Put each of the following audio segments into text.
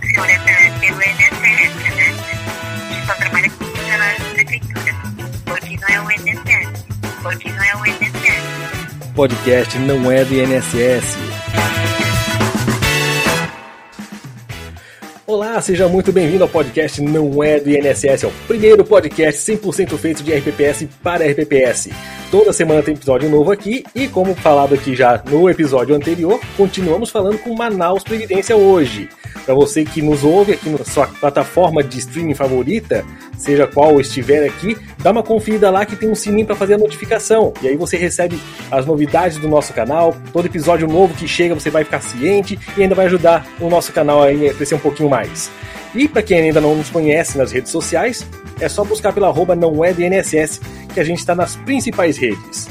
funciona pelo INSS, né? Só trabalha com funcionários da prefeitura, porque não é o INSS, porque não é o INSS. Podcast não é do INSS. Olá, seja muito bem-vindo ao podcast Não é do INSS, é o primeiro podcast 100% feito de RPPS para RPPS. Toda semana tem episódio novo aqui e, como falado aqui já no episódio anterior, continuamos falando com Manaus Previdência hoje. Para você que nos ouve aqui na sua plataforma de streaming favorita, seja qual estiver aqui, dá uma conferida lá que tem um sininho para fazer a notificação. E aí você recebe as novidades do nosso canal, todo episódio novo que chega você vai ficar ciente e ainda vai ajudar o nosso canal a crescer um pouquinho mais. E para quem ainda não nos conhece nas redes sociais, é só buscar pela arroba não é DNSS, que a gente está nas principais redes.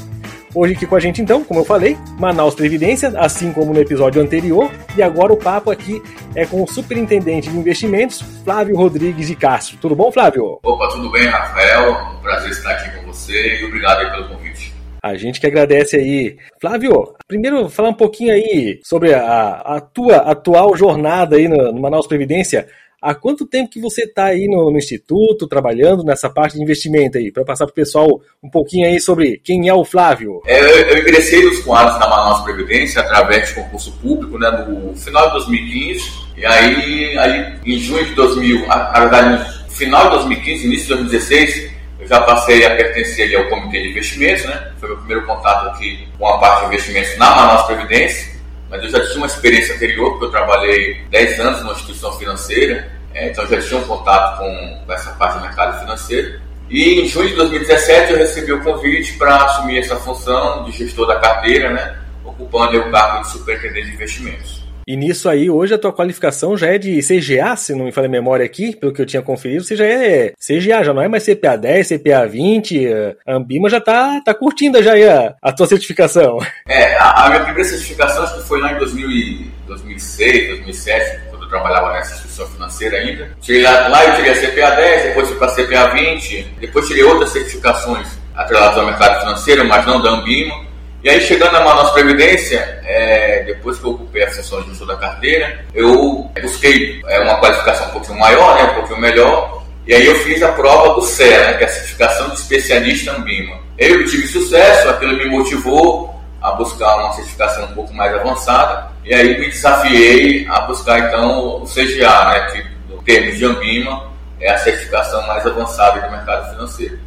Hoje aqui com a gente então, como eu falei, Manaus Previdência, assim como no episódio anterior, e agora o papo aqui é com o Superintendente de Investimentos, Flávio Rodrigues de Castro. Tudo bom, Flávio? Opa, tudo bem, Rafael? Um prazer estar aqui com você e obrigado aí pelo convite. A gente que agradece aí. Flávio, primeiro falar um pouquinho aí sobre a, a tua atual jornada aí no, no Manaus Previdência. Há quanto tempo que você está aí no, no, Instituto, trabalhando nessa parte de investimento aí? Para passar para o pessoal um pouquinho aí sobre quem é o Flávio. É, eu, ingressei nos quadros da Manaus Previdência através de concurso público, né, no final de 2015. E aí, aí em junho de 2000, na verdade, no final de 2015, início de 2016, eu já passei a pertencer ali ao Comitê de Investimentos, né? Foi meu primeiro contato aqui com a parte de investimentos na Manaus Previdência mas eu já tinha uma experiência anterior, porque eu trabalhei 10 anos numa instituição financeira, é, então já tinha um contato com, com essa parte do mercado financeiro. E em junho de 2017 eu recebi o convite para assumir essa função de gestor da carteira, né, ocupando o cargo de superintendente de investimentos. E nisso aí, hoje a tua qualificação já é de CGA, se não me falha a memória aqui, pelo que eu tinha conferido, você já é CGA, já não é mais CPA 10, CPA 20, a Ambima já tá, tá curtindo já a, a tua certificação. É, a, a, minha primeira certificação acho que foi lá em 2000, 2006, 2007, quando eu trabalhava nessa instituição financeira ainda. Tirei lá, lá eu tirei a CPA 10, depois fui para a CPA 20, depois tirei outras certificações atreladas ao mercado financeiro, mas não da Ambima. E aí, chegando na nossa Previdência, é, depois que eu ocupei a sessão de gestor da carteira, eu busquei é, uma qualificação um pouquinho maior, né, um pouquinho melhor, e aí eu fiz a prova do CEA, né, que é a certificação de especialista Ambima. Eu tive sucesso, aquilo me motivou a buscar uma certificação um pouco mais avançada, e aí me desafiei a buscar então o CGA, né, que no termo de Ambima é a certificação mais avançada do mercado financeiro.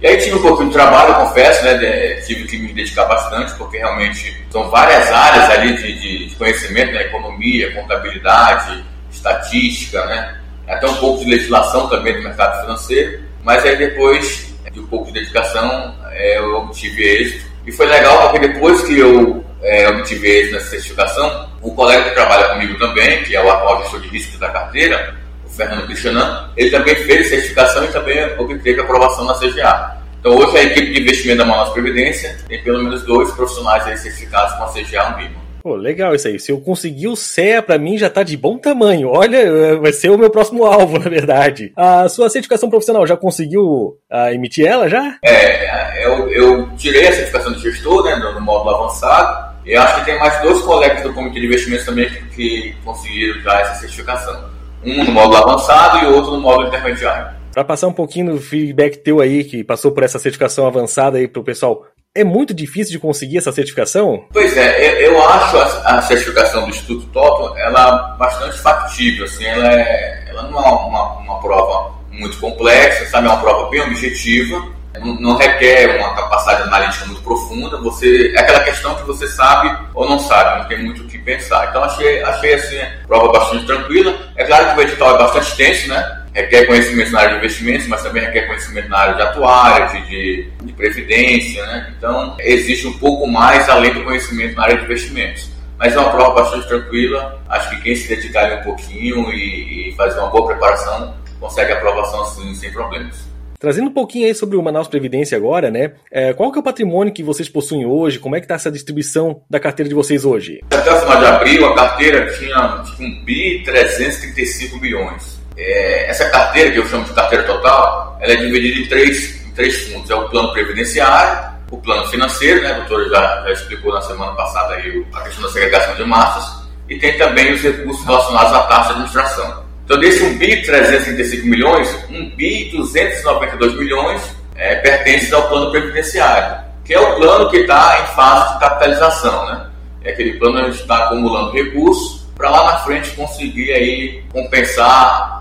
E aí tive um pouquinho de trabalho, confesso, né? tive que me dedicar bastante, porque realmente são várias áreas ali de, de, de conhecimento, né? Economia, contabilidade, estatística, né? Até um pouco de legislação também do mercado financeiro. Mas aí depois de um pouco de dedicação, é, eu obtive êxito. E foi legal porque depois que eu é, obtive êxito nessa certificação, o colega que trabalha comigo também, que é o atual gestor de riscos da carteira, Fernando Cristianan, ele também fez certificação e também obteve aprovação na CGA. Então hoje a equipe de investimento da Manaus Previdência tem pelo menos dois profissionais certificados com a CGA Ambima. Pô, legal isso aí. Se eu conseguir o CEA, para mim já tá de bom tamanho. Olha, vai ser o meu próximo alvo, na verdade. A sua certificação profissional, já conseguiu uh, emitir ela já? É, eu, eu, tirei a certificação de gestor, né, no, módulo avançado. E acho que tem mais dois colegas do Comitê de Investimentos também que, que conseguiram já essa certificação um no módulo avançado e outro no módulo intermediário. Para passar um pouquinho do feedback teu aí, que passou por essa certificação avançada aí para o pessoal, é muito difícil de conseguir essa certificação? Pois é, eu acho a, certificação do Instituto Toto ela bastante factível, assim, ela, é, ela não é uma, uma prova muito complexa, sabe, é uma prova bem objetiva, não, não, requer uma capacidade analítica muito profunda, você é aquela questão que você sabe ou não sabe, não tem muito o que pensar. Então achei, achei assim, prova bastante tranquila. É claro que o edital é bastante extenso, né? Requer conhecimento na área de investimentos, mas também requer conhecimento na área de atuária, de, de, previdência, né? Então existe um pouco mais além do conhecimento na área de investimentos mas é uma prova bastante tranquila. Acho que quem se dedicar um pouquinho e, e fazer uma boa preparação consegue a aprovação assim, sem problemas. Trazendo um pouquinho aí sobre o Manaus Previdência agora, né? É, qual que é o patrimônio que vocês possuem hoje? Como é que está essa distribuição da carteira de vocês hoje? Até o final de abril, a carteira tinha tipo, um bi 335 milhões. É, essa carteira, que eu chamo de carteira total, ela é dividida em três, em três fundos. É o plano previdenciário, o plano financeiro, né? A doutora já, já explicou na semana passada aí a questão da segregação de massas, e tem também os recursos relacionados à taxa de administração. Então, desse 1 bi 335 milhões, 1 bi 292 milhões é, pertencem ao plano previdenciário, que é o plano que está em fase de capitalização, né? É aquele plano onde a gente está acumulando recursos para lá na frente conseguir aí compensar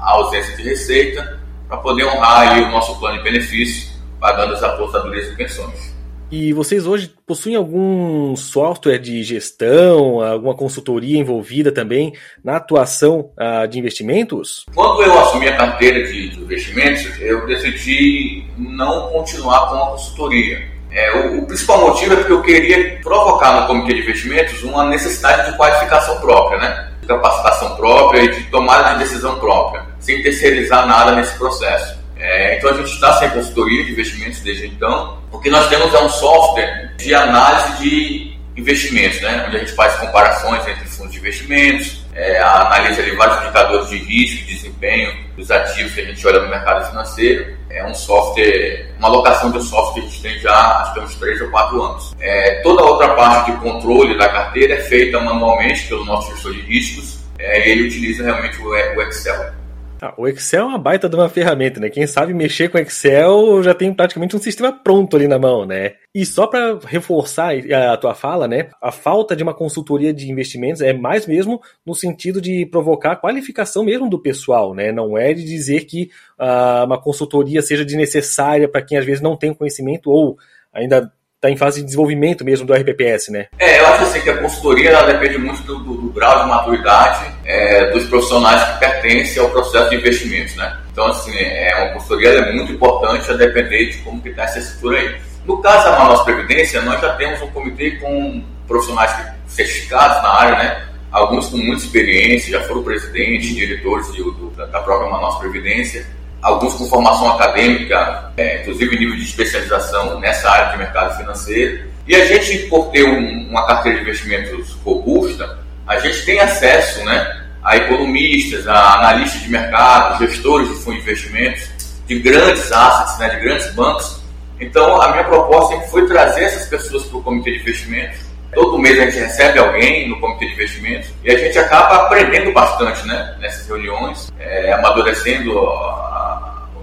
a ausência de receita para poder honrar aí o nosso plano de benefício, pagando as aposentadorias e pensões. E vocês hoje possuem algum software de gestão, alguma consultoria envolvida também na atuação uh, de investimentos? Quando eu assumi a carteira de, de investimentos, eu decidi não continuar com a consultoria. É, o, o, principal motivo é porque eu queria provocar no comitê de investimentos uma necessidade de qualificação própria, né? de capacitação própria e de tomada de decisão própria, sem terceirizar nada nesse processo. É, então a gente está sem consultoria de investimentos desde então. O que nós temos é um software de análise de investimentos, né? onde a gente faz comparações entre fundos de investimentos, é, analisa ali vários indicadores de risco desempenho dos ativos que a gente olha no mercado financeiro. É um software, uma alocação de software que a gente tem já acho que uns 3 ou 4 anos. É, toda a outra parte de controle da carteira é feita manualmente pelo nosso gestor de riscos é, e ele utiliza realmente o Excel. Ah, o Excel é uma baita de uma ferramenta, né? Quem sabe mexer com Excel já tem praticamente um sistema pronto ali na mão, né? E só para reforçar a tua fala, né? A falta de uma consultoria de investimentos é mais mesmo no sentido de provocar qualificação mesmo do pessoal, né? Não é de dizer que uh, uma consultoria seja desnecessária para quem às vezes não tem conhecimento ou ainda está em fase de desenvolvimento mesmo do RPPS, né? É, eu acho assim que a consultoria depende muito do, do, do grau de maturidade é, dos profissionais que pertencem ao processo de investimentos, né? Então, assim, é, uma consultoria é muito importante a depender de como que está essa estrutura aí. No caso da Manaus Previdência, nós já temos um comitê com profissionais certificados na área, né? Alguns com muita experiência, já foram presidentes, diretores de, do, da própria Manaus Previdência alguns com formação acadêmica, é, inclusive nível de especialização nessa área de mercado financeiro. E a gente, por ter um, uma carteira de investimentos robusta, a gente tem acesso né, a economistas, a analistas de mercado, gestores de fundos de investimentos, de grandes assets, né, de grandes bancos. Então, a minha proposta sempre foi trazer essas pessoas para o comitê de investimentos. Todo mês a gente recebe alguém no comitê de investimentos e a gente acaba aprendendo bastante né, nessas reuniões, é, amadurecendo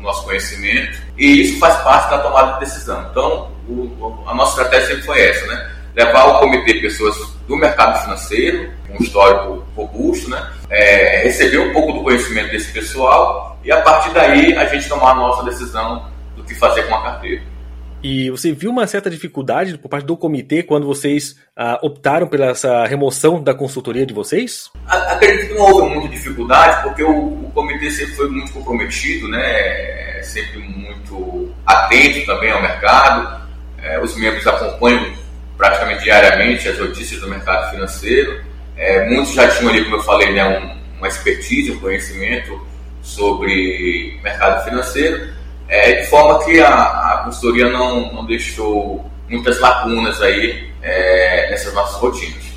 o nosso conhecimento, e isso faz parte da tomada de decisão. Então, o, a nossa estratégia sempre foi essa, né? Levar ao comitê pessoas do mercado financeiro, com um histórico robusto, né? É, receber um pouco do conhecimento desse pessoal e a partir daí a gente tomar a nossa decisão do que fazer com a carteira. E você viu uma certa dificuldade por parte do comitê quando vocês ah, optaram pela essa remoção da consultoria de vocês? Acredito que não houve muita dificuldade, porque o, o comitê sempre foi muito comprometido, né? sempre muito atento também ao mercado. É, os membros acompanham praticamente diariamente as notícias do mercado financeiro. É, muitos já tinham ali, como eu falei, né, um, uma expertise, um conhecimento sobre mercado financeiro é, de forma que a, a consultoria não, não deixou muitas lacunas aí é, nessas nossas rotinas.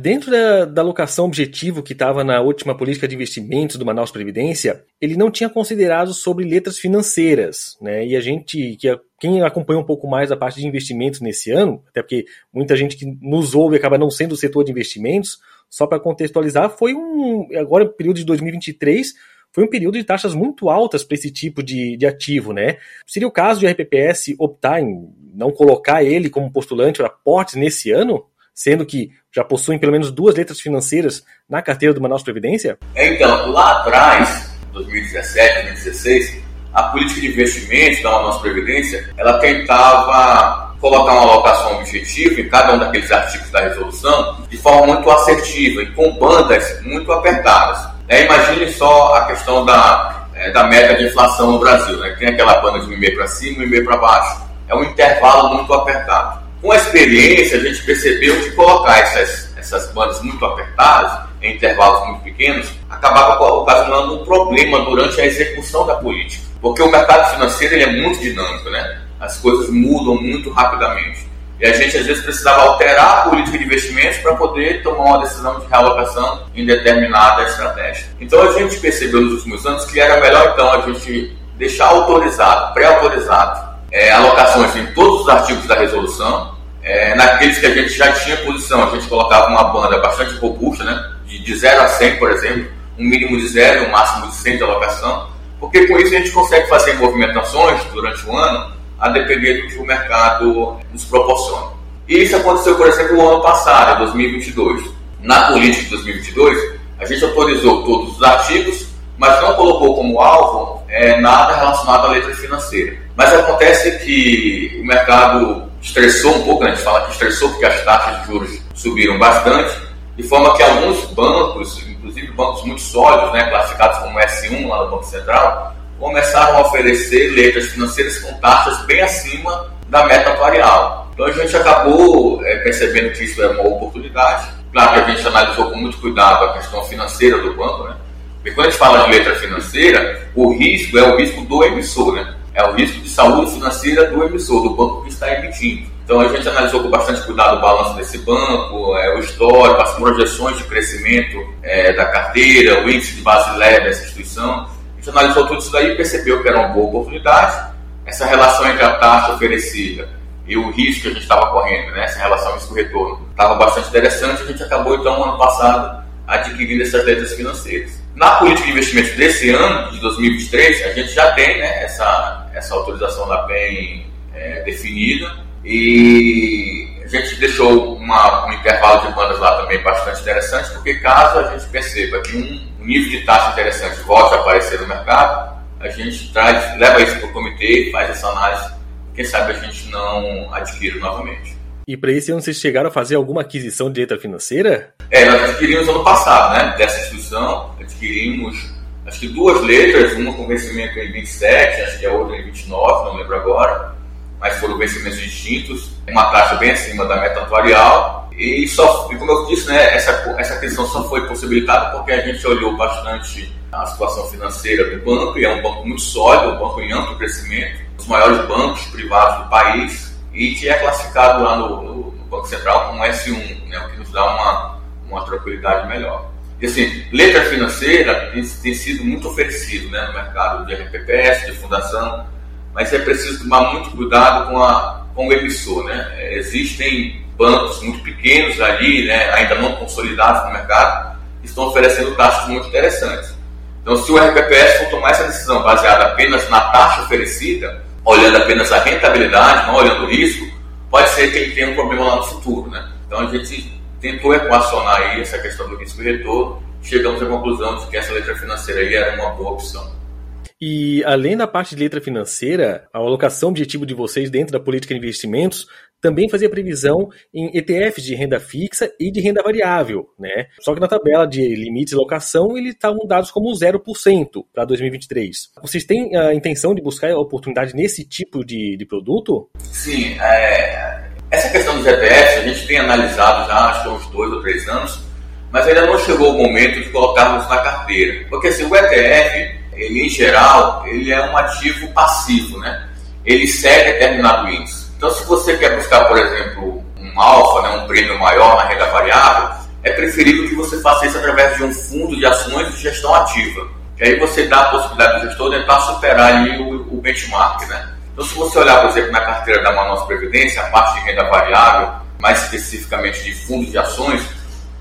Dentro da, da alocação objetivo que estava na última política de investimentos do Manaus Previdência, ele não tinha considerado sobre letras financeiras, né? E a gente, que quem acompanha um pouco mais a parte de investimentos nesse ano, até porque muita gente que nos ouve acaba não sendo do setor de investimentos, só para contextualizar, foi um agora período de 2023 foi um período de taxas muito altas para esse tipo de, de ativo, né? Seria o caso de a RPPS optar em não colocar ele como postulante para portes nesse ano, sendo que já possuem pelo menos duas letras financeiras na carteira do Manaus Previdência? Então, lá atrás, 2017, 2016, a política de investimentos da Manaus Previdência, ela tentava colocar uma alocação objetiva em cada um daqueles artigos da resolução de forma muito assertiva e com bandas muito apertadas. É, imagine só a questão da, é, da meta de inflação no Brasil, né? tem aquela banda de 1,5 para cima e 1,5 para baixo. É um intervalo muito apertado. Com a experiência, a gente percebeu que colocar essas, essas bandas muito apertadas, em intervalos muito pequenos, acabava ocasionando um problema durante a execução da política. Porque o mercado financeiro ele é muito dinâmico, né? as coisas mudam muito rapidamente. E a gente às vezes precisava alterar a política de investimentos para poder tomar uma decisão de realocação em determinada estratégia. Então a gente percebeu nos últimos anos que era melhor então a gente deixar autorizado, pré-autorizado, é, alocações em todos os artigos da resolução, é, naqueles que a gente já tinha posição, a gente colocava uma banda bastante robusta, né, de, de 0 a 100, por exemplo, um mínimo de zero, um máximo de 100 de alocação, porque com isso a gente consegue fazer movimentações durante o ano a depender do que o mercado nos proporciona. E isso aconteceu, por exemplo, no ano passado, em 2022. Na política de 2022, a gente autorizou todos os artigos, mas não colocou como alvo é, nada relacionado à letra financeira. Mas acontece que o mercado estressou um pouco, né? a gente fala que estressou porque as taxas de juros subiram bastante, de forma que alguns bancos, inclusive bancos muito sólidos, né, classificados como S1 lá no Banco Central, começaram a oferecer letras financeiras com taxas bem acima da meta atuarial. Então a gente acabou é, percebendo que isso era uma oportunidade. Claro que a gente analisou com muito cuidado a questão financeira do banco, né? Porque quando a gente fala de letra financeira, o risco é o risco do emissor, né? É o risco de saúde financeira do emissor, do banco que está emitindo. Então a gente analisou com bastante cuidado o balanço desse banco, é, o histórico, as projeções de crescimento é, da carteira, o índice de base leve dessa instituição. Analisou tudo isso daí e percebeu que era uma boa oportunidade. Essa relação entre a taxa oferecida e o risco que a gente estava correndo, né, essa relação risco-retorno, estava bastante interessante. A gente acabou, então, ano passado, adquirindo essas letras financeiras. Na política de investimentos desse ano, de 2023, a gente já tem né, essa, essa autorização lá bem é, definida e a gente deixou uma, um intervalo de bandas lá também bastante interessante, porque caso a gente perceba que um, nível de taxa interessante volte a aparecer no mercado, a gente traz, leva isso para o comitê, faz essa análise, quem sabe a gente não adquira novamente. E para esse ano vocês chegaram a fazer alguma aquisição de letra financeira? É, nós adquirimos ano passado, né? Dessa instituição, adquirimos acho que duas letras, uma com vencimento em 27, acho que a outra em 29, não lembro agora mas foram vencimentos distintos, uma taxa bem acima da meta atuarial. E, só, e como eu disse, né, essa, essa aquisição só foi possibilitada porque a gente olhou bastante a situação financeira do banco, e é um banco muito sólido, um banco em amplo crescimento, um dos maiores bancos privados do país, e que é classificado lá no, no, no Banco Central como S1, né, o que nos dá uma, uma tranquilidade melhor. E assim, letra financeira tem, tem sido muito oferecido né, no mercado de RPPS, de fundação, mas é preciso tomar muito cuidado com, a, com o emissor. Né? Existem bancos muito pequenos ali, né, ainda não consolidados no mercado, que estão oferecendo taxas muito interessantes. Então, se o RPPS for tomar essa decisão baseada apenas na taxa oferecida, olhando apenas a rentabilidade, não olhando o risco, pode ser que ele tenha um problema lá no futuro. Né? Então, a gente tentou equacionar aí essa questão do risco e retorno, chegamos à conclusão de que essa letra financeira aí era uma boa opção. E além da parte de letra financeira, a alocação objetivo de vocês dentro da política de investimentos também fazia previsão em ETFs de renda fixa e de renda variável, né? Só que na tabela de limites de alocação eles estavam dados como 0% para 2023. Vocês têm a intenção de buscar oportunidade nesse tipo de, de produto? Sim, é, essa questão dos ETFs a gente tem analisado já acho que há uns dois ou três anos, mas ainda não chegou o momento de colocarmos na carteira. Porque assim, o ETF ele em geral, ele é um ativo passivo, né? Ele segue determinado índice. Então, se você quer buscar, por exemplo, um alfa, né, um prêmio maior na renda variável, é preferível que você faça isso através de um fundo de ações de gestão ativa. Que aí você dá a possibilidade do gestor tentar superar ali o, o benchmark, né? Então, se você olhar, por exemplo, na carteira da Manaus Previdência, a parte de renda variável, mais especificamente de fundos de ações,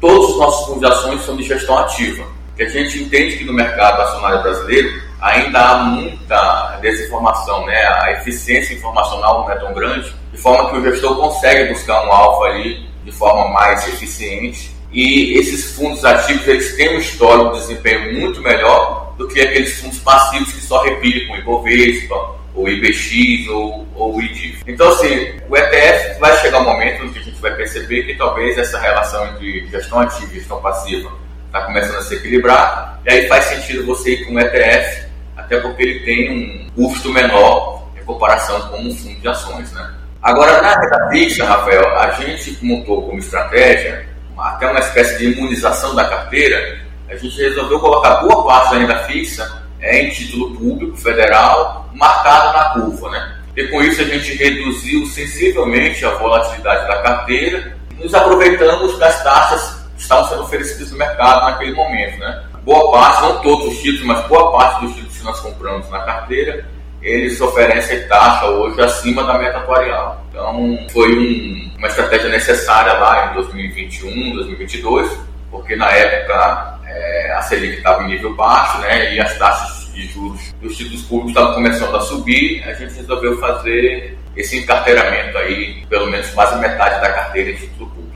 todos os nossos fundos de ações são de gestão ativa que a gente entende que no mercado acionário brasileiro ainda há muita desinformação, né? a eficiência informacional não é tão grande, de forma que o gestor consegue buscar um alvo ali de forma mais eficiente e esses fundos ativos eles têm um histórico de desempenho muito melhor do que aqueles fundos passivos que só replicam o Ibovespa, ou IBX ou, ou IDIF. Então, assim, o ETF vai chegar um momento em que a gente vai perceber que talvez essa relação entre gestão ativa e gestão passiva está começando a se equilibrar, e aí faz sentido você ir com um ETF, até porque ele tem um custo menor em comparação com um fundo de ações. Né? Agora, na renda fixa, Rafael, a gente montou como estratégia até uma espécie de imunização da carteira, a gente resolveu colocar boa parte da renda fixa em título público federal, marcado na curva. Né? E com isso a gente reduziu sensivelmente a volatilidade da carteira nos aproveitamos das taxas estavam sendo oferecidos no mercado naquele momento. Né? Boa parte, não todos os títulos, mas boa parte dos títulos que nós compramos na carteira, eles oferecem taxa hoje acima da meta atuarial. Então, foi um, uma estratégia necessária lá em 2021, 2022, porque na época é, a Selic estava em nível baixo, né, e as taxas de juros dos títulos públicos estavam começando a subir, a gente resolveu fazer esse encarteiramento aí, pelo menos quase metade da carteira de título público.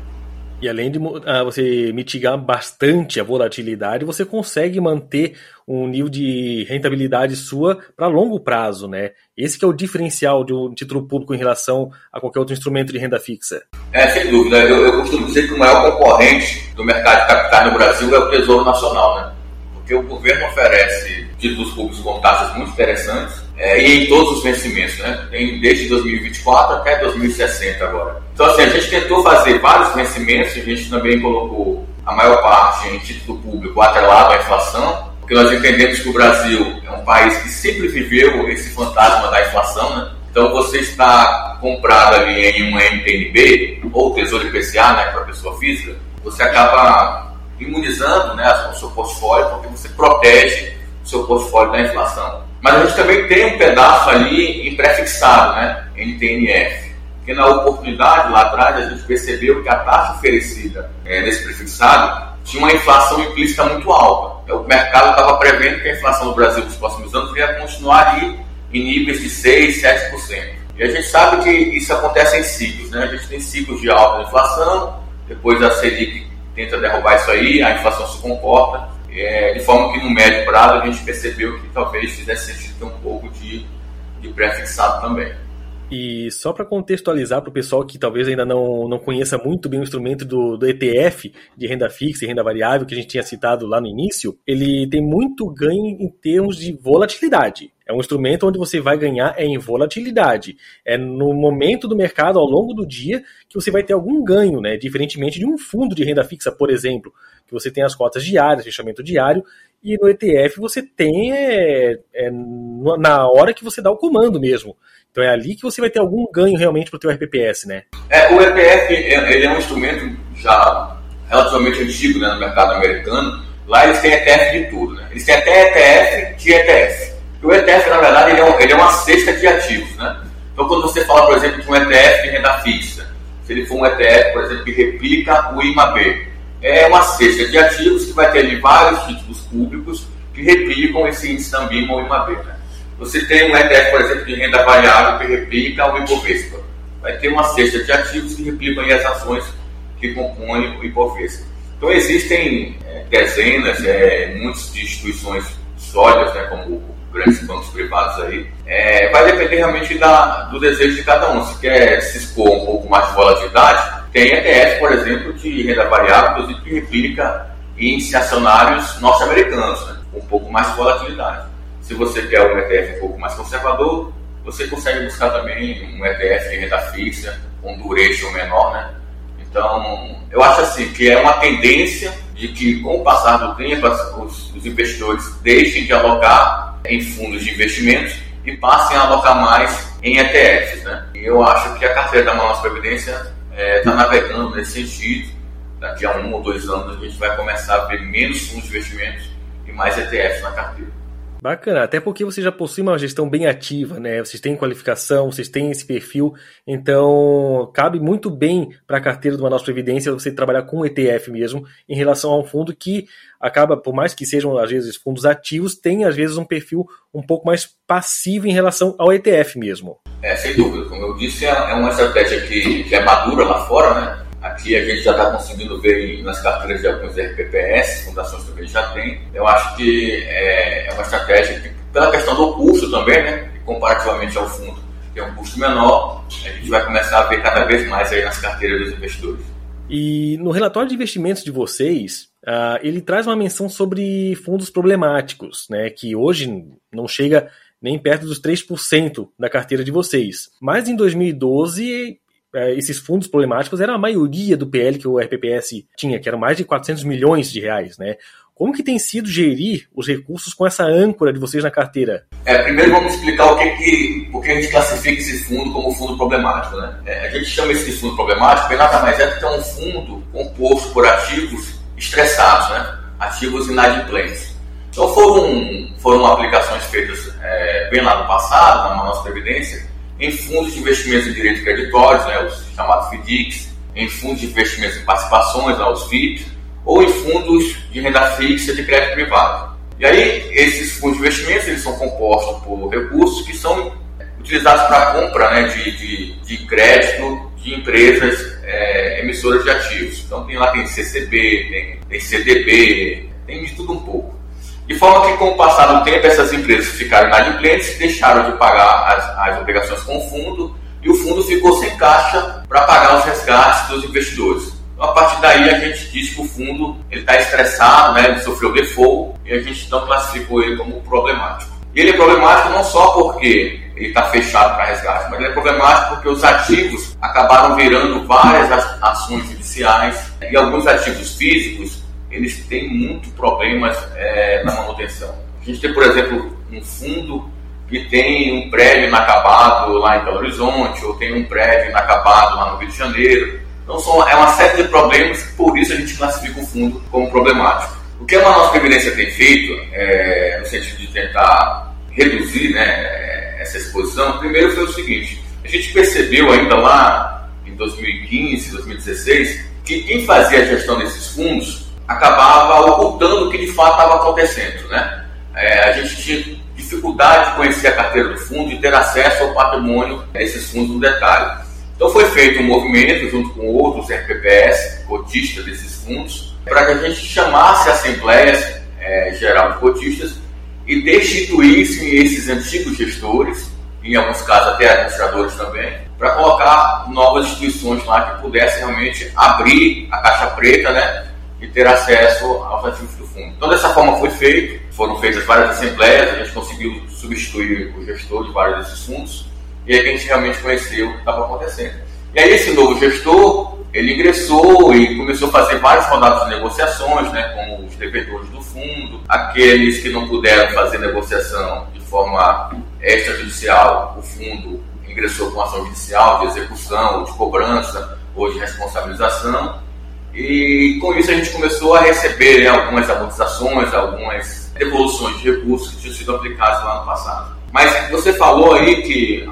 E além de uh, você mitigar bastante a volatilidade, você consegue manter um nível de rentabilidade sua para longo prazo, né? Esse que é o diferencial de um título público em relação a qualquer outro instrumento de renda fixa. É, sem dúvida. Eu, eu costumo dizer que o maior concorrente do mercado de capitais no Brasil é o Tesouro Nacional, né? Porque o governo oferece títulos públicos com taxas muito interessantes é, e em todos os vencimentos, né? Tem desde 2024 até 2060 agora. Então, assim, a gente tentou fazer vários vencimentos, a gente também colocou a maior parte em título público atrelado à inflação, porque nós entendemos que o Brasil é um país que sempre viveu esse fantasma da inflação, né? Então, você está comprado ali em um MTNB ou Tesouro IPCA, né, para pessoa física, você acaba imunizando né, o seu portfólio, porque você protege o seu portfólio da inflação. Mas a gente também tem um pedaço ali em prefixado, né, NTNF. Porque na oportunidade lá atrás a gente percebeu que a taxa oferecida é, nesse prefixado tinha uma inflação implícita muito alta. O mercado estava prevendo que a inflação no Brasil nos próximos anos ia continuar ali em níveis de 6, 7%. E a gente sabe que isso acontece em ciclos, né? A gente tem ciclos de alta inflação, depois a Selic tenta derrubar isso aí, a inflação se comporta, é, de forma que no médio prazo a gente percebeu que talvez fizesse sentido ter um pouco de, de pré-fixado também. E só para contextualizar para o pessoal que talvez ainda não, não conheça muito bem o instrumento do, do ETF, de renda fixa e renda variável, que a gente tinha citado lá no início, ele tem muito ganho em termos de volatilidade. É um instrumento onde você vai ganhar é em volatilidade. É no momento do mercado, ao longo do dia, que você vai ter algum ganho, né? Diferentemente de um fundo de renda fixa, por exemplo, que você tem as cotas diárias, fechamento diário, e no ETF você tem é, é, na hora que você dá o comando mesmo. Então é ali que você vai ter algum ganho realmente para o teu RPPS, né? É, o ETF ele é um instrumento já relativamente antigo né, no mercado americano. Lá eles têm ETF de tudo, né? Eles têm até ETF de ETF. O ETF, na verdade, ele é, um, ele é uma cesta de ativos, né? Então quando você fala, por exemplo, de um ETF de renda fixa, se ele for um ETF, por exemplo, que replica o IMAB, é uma cesta de ativos que vai ter ali vários títulos públicos que replicam esse índice também ou IMAB, né? Você tem um ETF, por exemplo, de renda variável que replica o Ibovespa. Vai ter uma cesta de ativos que replicam as ações que compõem o Ibovespa. Então existem é, dezenas, é, muitas instituições sólidas, né, como grandes bancos privados aí. É, vai depender realmente da, do desejo de cada um. Se quer se expor um pouco mais de volatilidade, tem ETF, por exemplo, de renda variável, inclusive que replica índices acionários norte-americanos, né, com um pouco mais de volatilidade. Se você quer um ETF um pouco mais conservador, você consegue buscar também um ETF de renda fixa, um duration menor, né? Então, eu acho assim que é uma tendência de que, com o passar do tempo, os, os investidores deixem de alocar em fundos de investimentos e passem a alocar mais em ETFs, né? E eu acho que a carteira da Manaus Previdência está é, tá navegando nesse sentido. Daqui a um ou dois anos a gente vai começar a ver menos fundos de investimentos e mais ETFs na carteira. Bacana, até porque você já possui uma gestão bem ativa, né? Vocês têm qualificação, vocês têm esse perfil, então cabe muito bem para a carteira do Manaus Previdência você trabalhar com ETF mesmo, em relação a um fundo que acaba, por mais que sejam às vezes fundos ativos, tem às vezes um perfil um pouco mais passivo em relação ao ETF mesmo. É, sem dúvida, como eu disse, é uma estratégia que, que é madura lá fora, né? Aqui a gente já está conseguindo ver nas carteiras de alguns RPPS, fundações também já tem. Eu acho que é, é uma estratégia que, pela questão do custo também, né, comparativamente ao fundo, é um custo menor, a gente vai começar a ver cada vez mais aí nas carteiras dos investidores. E no relatório de investimentos de vocês, uh, ele traz uma menção sobre fundos problemáticos, né, que hoje não chega nem perto dos 3% da carteira de vocês. Mas em 2012 é, esses fundos problemáticos era a maioria do PL que o RPPS tinha, que eram mais de 400 milhões de reais, né? Como que tem sido gerir os recursos com essa âncora de vocês na carteira? É, primeiro vamos explicar o que, que, o que a gente classifica esse fundo como fundo problemático. Né? É, a gente chama esse fundo problemático porque nada mais é do que um fundo composto por ativos estressados, né? ativos inadimplentes. Então foram, foram aplicações feitas é, bem lá no passado, na nossa Previdência, em fundos de investimentos em direitos creditórios, né, os chamados FDICs, em fundos de investimentos em participações, né, os FIPs, ou em fundos de renda fixa de crédito privado. E aí, esses fundos de investimentos eles são compostos por recursos que são utilizados para compra né, de, de, de crédito de empresas é, emissoras de ativos. Então, tem lá tem CCB, tem, tem CDB, tem de tudo um pouco. De forma que, com o passar do tempo, essas empresas ficaram inadimplentes, deixaram de pagar as, as obrigações com o fundo e o fundo ficou sem caixa para pagar os resgates dos investidores. Então, a partir daí, a gente diz que o fundo está estressado, né, ele sofreu default e a gente então classificou ele como problemático. E ele é problemático não só porque ele está fechado para resgate, mas ele é problemático porque os ativos acabaram virando várias ações judiciais e alguns ativos físicos eles têm muito problemas é, na manutenção. A gente tem, por exemplo, um fundo que tem um prédio inacabado lá em Belo Horizonte, ou tem um prédio inacabado lá no Rio de Janeiro. Então são, é uma série de problemas, por isso a gente classifica o fundo como problemático. O que a nossa Previdência tem feito, é, no sentido de tentar reduzir né, essa exposição, primeiro foi o seguinte, a gente percebeu ainda lá em 2015, 2016, que quem fazia a gestão desses fundos acabava ocultando o que de fato estava acontecendo. Né? É, a gente tinha dificuldade de conhecer a carteira do fundo e ter acesso ao patrimônio desses fundos no detalhe. Então foi feito um movimento junto com outros RPPS, cotistas desses fundos, para que a gente chamasse a Assembleia é, Geral de Cotistas e destituísse esses antigos gestores, em alguns casos até administradores também, para colocar novas instituições lá que pudessem realmente abrir a caixa preta né, e ter acesso aos ativos do fundo. Então, dessa forma foi feito, foram feitas várias assembleias, a gente conseguiu substituir o gestor de vários desses fundos, e aí a gente realmente conheceu o que estava acontecendo. E aí esse novo gestor, ele ingressou e começou a fazer vários rodadas de negociações né, com os devedores do fundo, aqueles que não puderam fazer negociação de forma extrajudicial, o fundo ingressou com ação judicial de execução, de cobrança ou de responsabilização, e com isso a gente começou a receber né, algumas amortizações, algumas devoluções de recursos que tinham sido aplicados lá no passado. Mas você falou aí que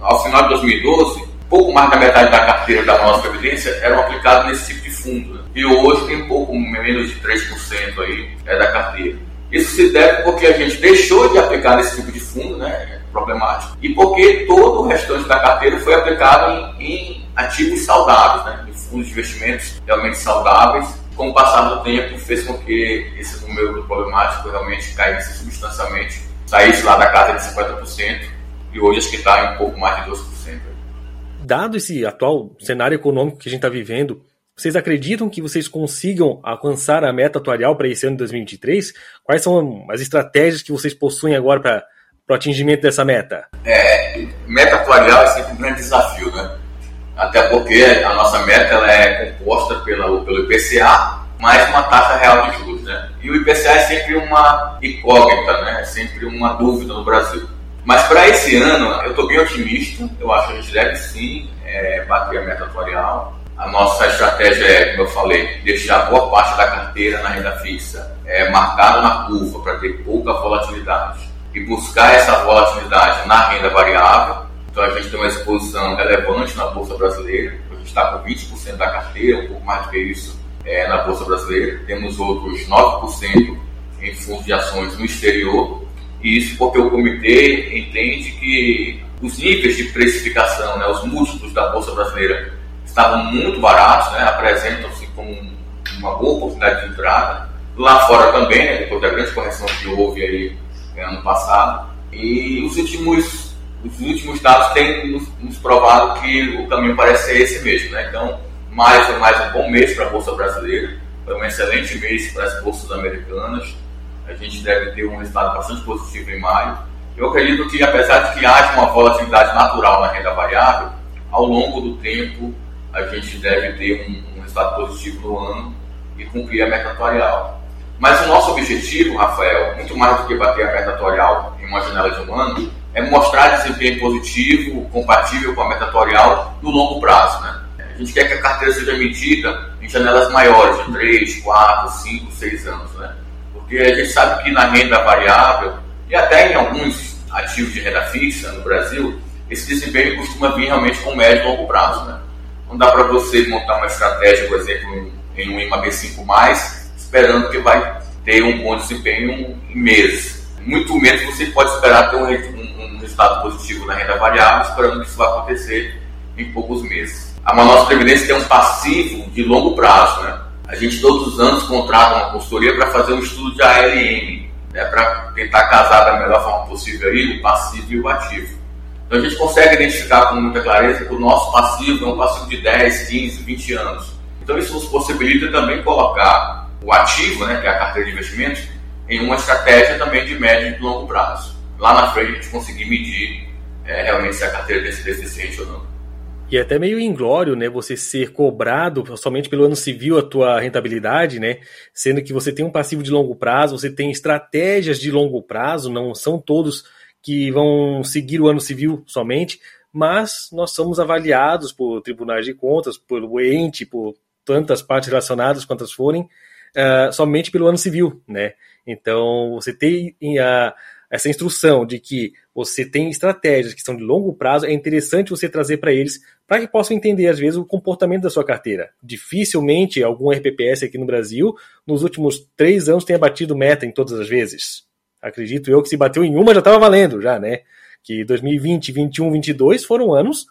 ao final de 2012, pouco mais da metade da carteira da nossa Previdência eram aplicados nesse tipo de fundo. Né? E hoje tem pouco menos de 3% aí é, da carteira. Isso se deve porque a gente deixou de aplicar nesse tipo de fundo, né, problemático, e porque todo o restante da carteira foi aplicado em, em ativos saudáveis, né, fundos de investimentos realmente saudáveis. Com o passar do tempo, fez com que esse número problemático realmente caísse substancialmente, saísse lá da casa de 50% e hoje acho que está em um pouco mais de 12%. Dado esse atual cenário econômico que a gente está vivendo, vocês acreditam que vocês consigam alcançar a meta atuarial para esse ano de 2023? Quais são as estratégias que vocês possuem agora para o atingimento dessa meta? É, meta atuarial é sempre um grande desafio, né? Até porque a nossa meta ela é composta pela, pelo IPCA mais uma taxa real de juros. Né? E o IPCA é sempre uma incógnita, né? é sempre uma dúvida no Brasil. Mas para esse ano, eu estou bem otimista, eu acho que a gente deve sim é, bater a meta atuarial. A nossa estratégia é, como eu falei, deixar boa parte da carteira na renda fixa é, marcada na curva para ter pouca volatilidade e buscar essa volatilidade na renda variável então a gente tem uma exposição relevante na Bolsa Brasileira, a gente está com 20% da carteira, um pouco mais do que isso é, na Bolsa Brasileira. Temos outros 9% em fundos de ações no exterior, e isso porque o comitê entende que os níveis de precificação, né, os múltiplos da Bolsa Brasileira estavam muito baratos, né, apresentam-se como uma boa oportunidade de entrada. Lá fora também, né, depois da grande correção que houve aí é, ano passado. E os últimos os últimos dados têm nos, nos, provado que o caminho parece ser esse mesmo. Né? Então, mais, mais um bom mês para a Bolsa Brasileira, foi um excelente mês para as bolsas americanas. A gente deve ter um resultado bastante positivo em maio. Eu acredito que, apesar de que haja uma volatilidade natural na renda variável, ao longo do tempo a gente deve ter um, um resultado positivo no ano e cumprir a meta atuarial. Mas o nosso objetivo, Rafael, muito mais do que bater a meta atuarial em uma janela de um ano, é mostrar desempenho positivo, compatível com a metatorial no longo prazo. Né? A gente quer que a carteira seja medida em janelas maiores, de 3, 4, 5, 6 anos. Né? Porque a gente sabe que na renda variável e até em alguns ativos de renda fixa no Brasil, esse desempenho costuma vir realmente com médio e longo prazo. Né? Não dá para você montar uma estratégia, por exemplo, em um IMA B5+, esperando que vai ter um bom desempenho em meses. Muito menos você pode esperar ter um, um, resultado positivo na renda variável, esperando que isso vai acontecer em poucos meses. A Manaus Previdência tem um passivo de longo prazo, né? A gente todos os anos contrata uma consultoria para fazer um estudo de ALM, né, para tentar casar da melhor forma possível aí, o passivo e o ativo. Então a gente consegue identificar com muita clareza que o nosso passivo é um passivo de 10, 15, 20 anos. Então isso nos possibilita também colocar o ativo, né, que é a carteira de investimentos, em uma estratégia também de médio e longo prazo. Lá na frente a gente conseguir medir é, realmente se a carteira tem sido eficiente ou não. E é até meio inglório, né, você ser cobrado somente pelo ano civil a tua rentabilidade, né, sendo que você tem um passivo de longo prazo, você tem estratégias de longo prazo, não são todos que vão seguir o ano civil somente, mas nós somos avaliados por tribunais de contas, pelo ente, por tantas partes relacionadas quantas forem, uh, somente pelo ano civil, né? Então, você tem uh, essa instrução de que você tem estratégias que são de longo prazo, é interessante você trazer para eles para que possam entender, às vezes, o comportamento da sua carteira. Dificilmente algum RPPS aqui no Brasil, nos últimos três anos, tenha batido meta em todas as vezes. Acredito eu que se bateu em uma já estava valendo, já, né? Que 2020, 21, 22 foram anos,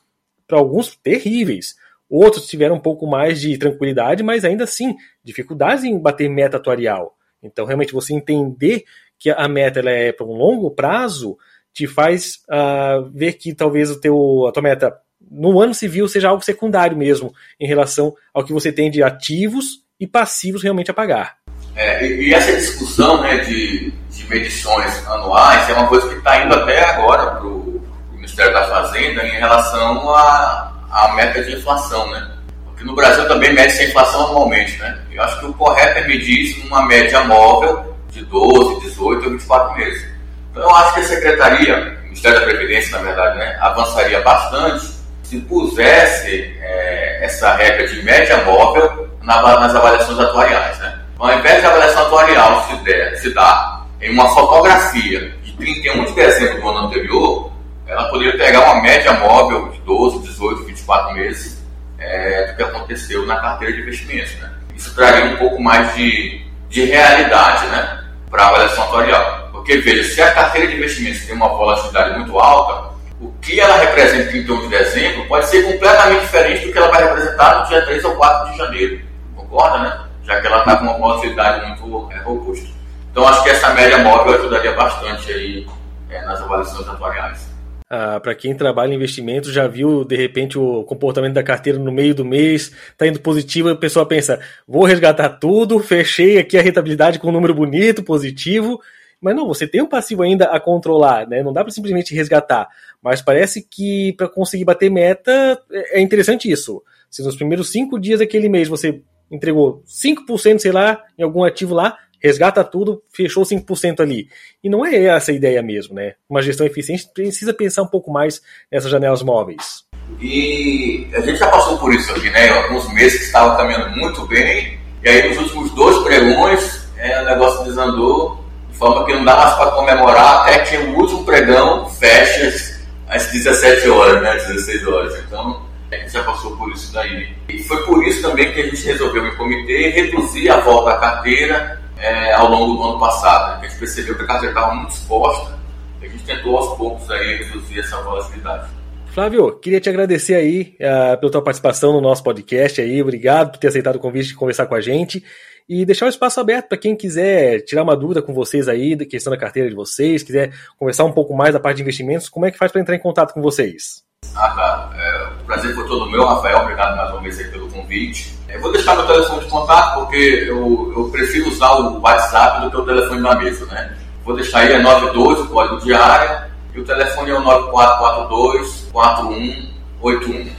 para alguns, terríveis. Outros tiveram um pouco mais de tranquilidade, mas ainda assim, dificuldades em bater meta atuarial. Então, realmente, você entender que a meta ela é para um longo prazo, te faz uh, ver que talvez o teu, a tua meta no ano civil seja algo secundário mesmo, em relação ao que você tem de ativos e passivos realmente a pagar. É, e, e, essa discussão né, de, de medições anuais é uma coisa que está indo até agora para o Ministério da Fazenda em relação à, à meta de inflação, né? Porque no Brasil também mede-se a inflação anualmente, né? Eu acho que o correto é medir isso numa média móvel de 12, 18 ou 24 meses. Então eu acho que a Secretaria, o Ministério da Previdência, na verdade, né, avançaria bastante se pusesse é, essa regra de média móvel nas avaliações atuariais. Né? Ao invés de avaliação atuarial se, der, se dá em uma fotografia de 31 de dezembro do ano anterior, ela poderia pegar uma média móvel de 12, 18, 24 meses é, do que aconteceu na carteira de investimentos. Né? Isso traria um pouco mais de, de realidade né, para avaliação atuarial. Porque, veja, se a carteira de investimentos tem uma volatilidade muito alta, o que ela representa em 31 de dezembro pode ser completamente diferente do que ela vai representar no dia 3 ou 4 de janeiro. Concorda, né? Já que ela está com uma volatilidade muito é, robusta. Então, acho que essa média móvel ajudaria bastante aí é, nas avaliações atuariais. Ah, para quem trabalha em investimentos, já viu de repente o comportamento da carteira no meio do mês, está indo positivo, a pessoa pensa: vou resgatar tudo, fechei aqui a rentabilidade com um número bonito, positivo, mas não, você tem um passivo ainda a controlar, né? Não dá para simplesmente resgatar. Mas parece que para conseguir bater meta é, é interessante isso. Se nos primeiros cinco dias daquele mês você entregou 5%, sei lá, em algum ativo lá, resgata tudo, fechou 5% ali. E não é essa a ideia mesmo, né? Uma gestão eficiente precisa pensar um pouco mais nessas janelas móveis. E a gente já passou por isso aqui, né? Alguns meses que estavam caminhando muito bem, e aí nos últimos dois pregões é, o negócio desandou de forma que não dá mais para comemorar até que o último pregão feche às 17 horas, né, 16 horas. Então, a gente já passou por isso daí. E foi por isso também que a gente resolveu em comitê reduzir a volta à carteira é, ao longo do ano passado. A gente percebeu que a carteira estava muito exposta e a gente tentou aos poucos aí reduzir essa volatilidade. Flávio, queria te agradecer aí uh, pela tua participação no nosso podcast aí. Obrigado por ter aceitado o convite de conversar com a gente e deixar o espaço aberto para quem quiser tirar uma dúvida com vocês aí, da questão da carteira de vocês, quiser conversar um pouco mais da parte de investimentos, como é que faz para entrar em contato com vocês? Ah, tá. É, o prazer foi todo meu, Rafael. Obrigado mais uma vez aí pelo convite. Eu vou deixar meu telefone de contato porque eu, eu prefiro usar o WhatsApp do que o telefone da mesa, né? Vou deixar aí, é 92, o código de área, e o telefone é o 9442 4181.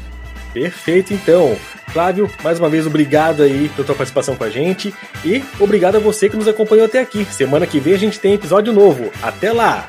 Perfeito, então. Flávio, mais uma vez, obrigado aí pela tua participação com a gente e obrigado a você que nos acompanhou até aqui. Semana que vem a gente tem episódio novo. Até lá!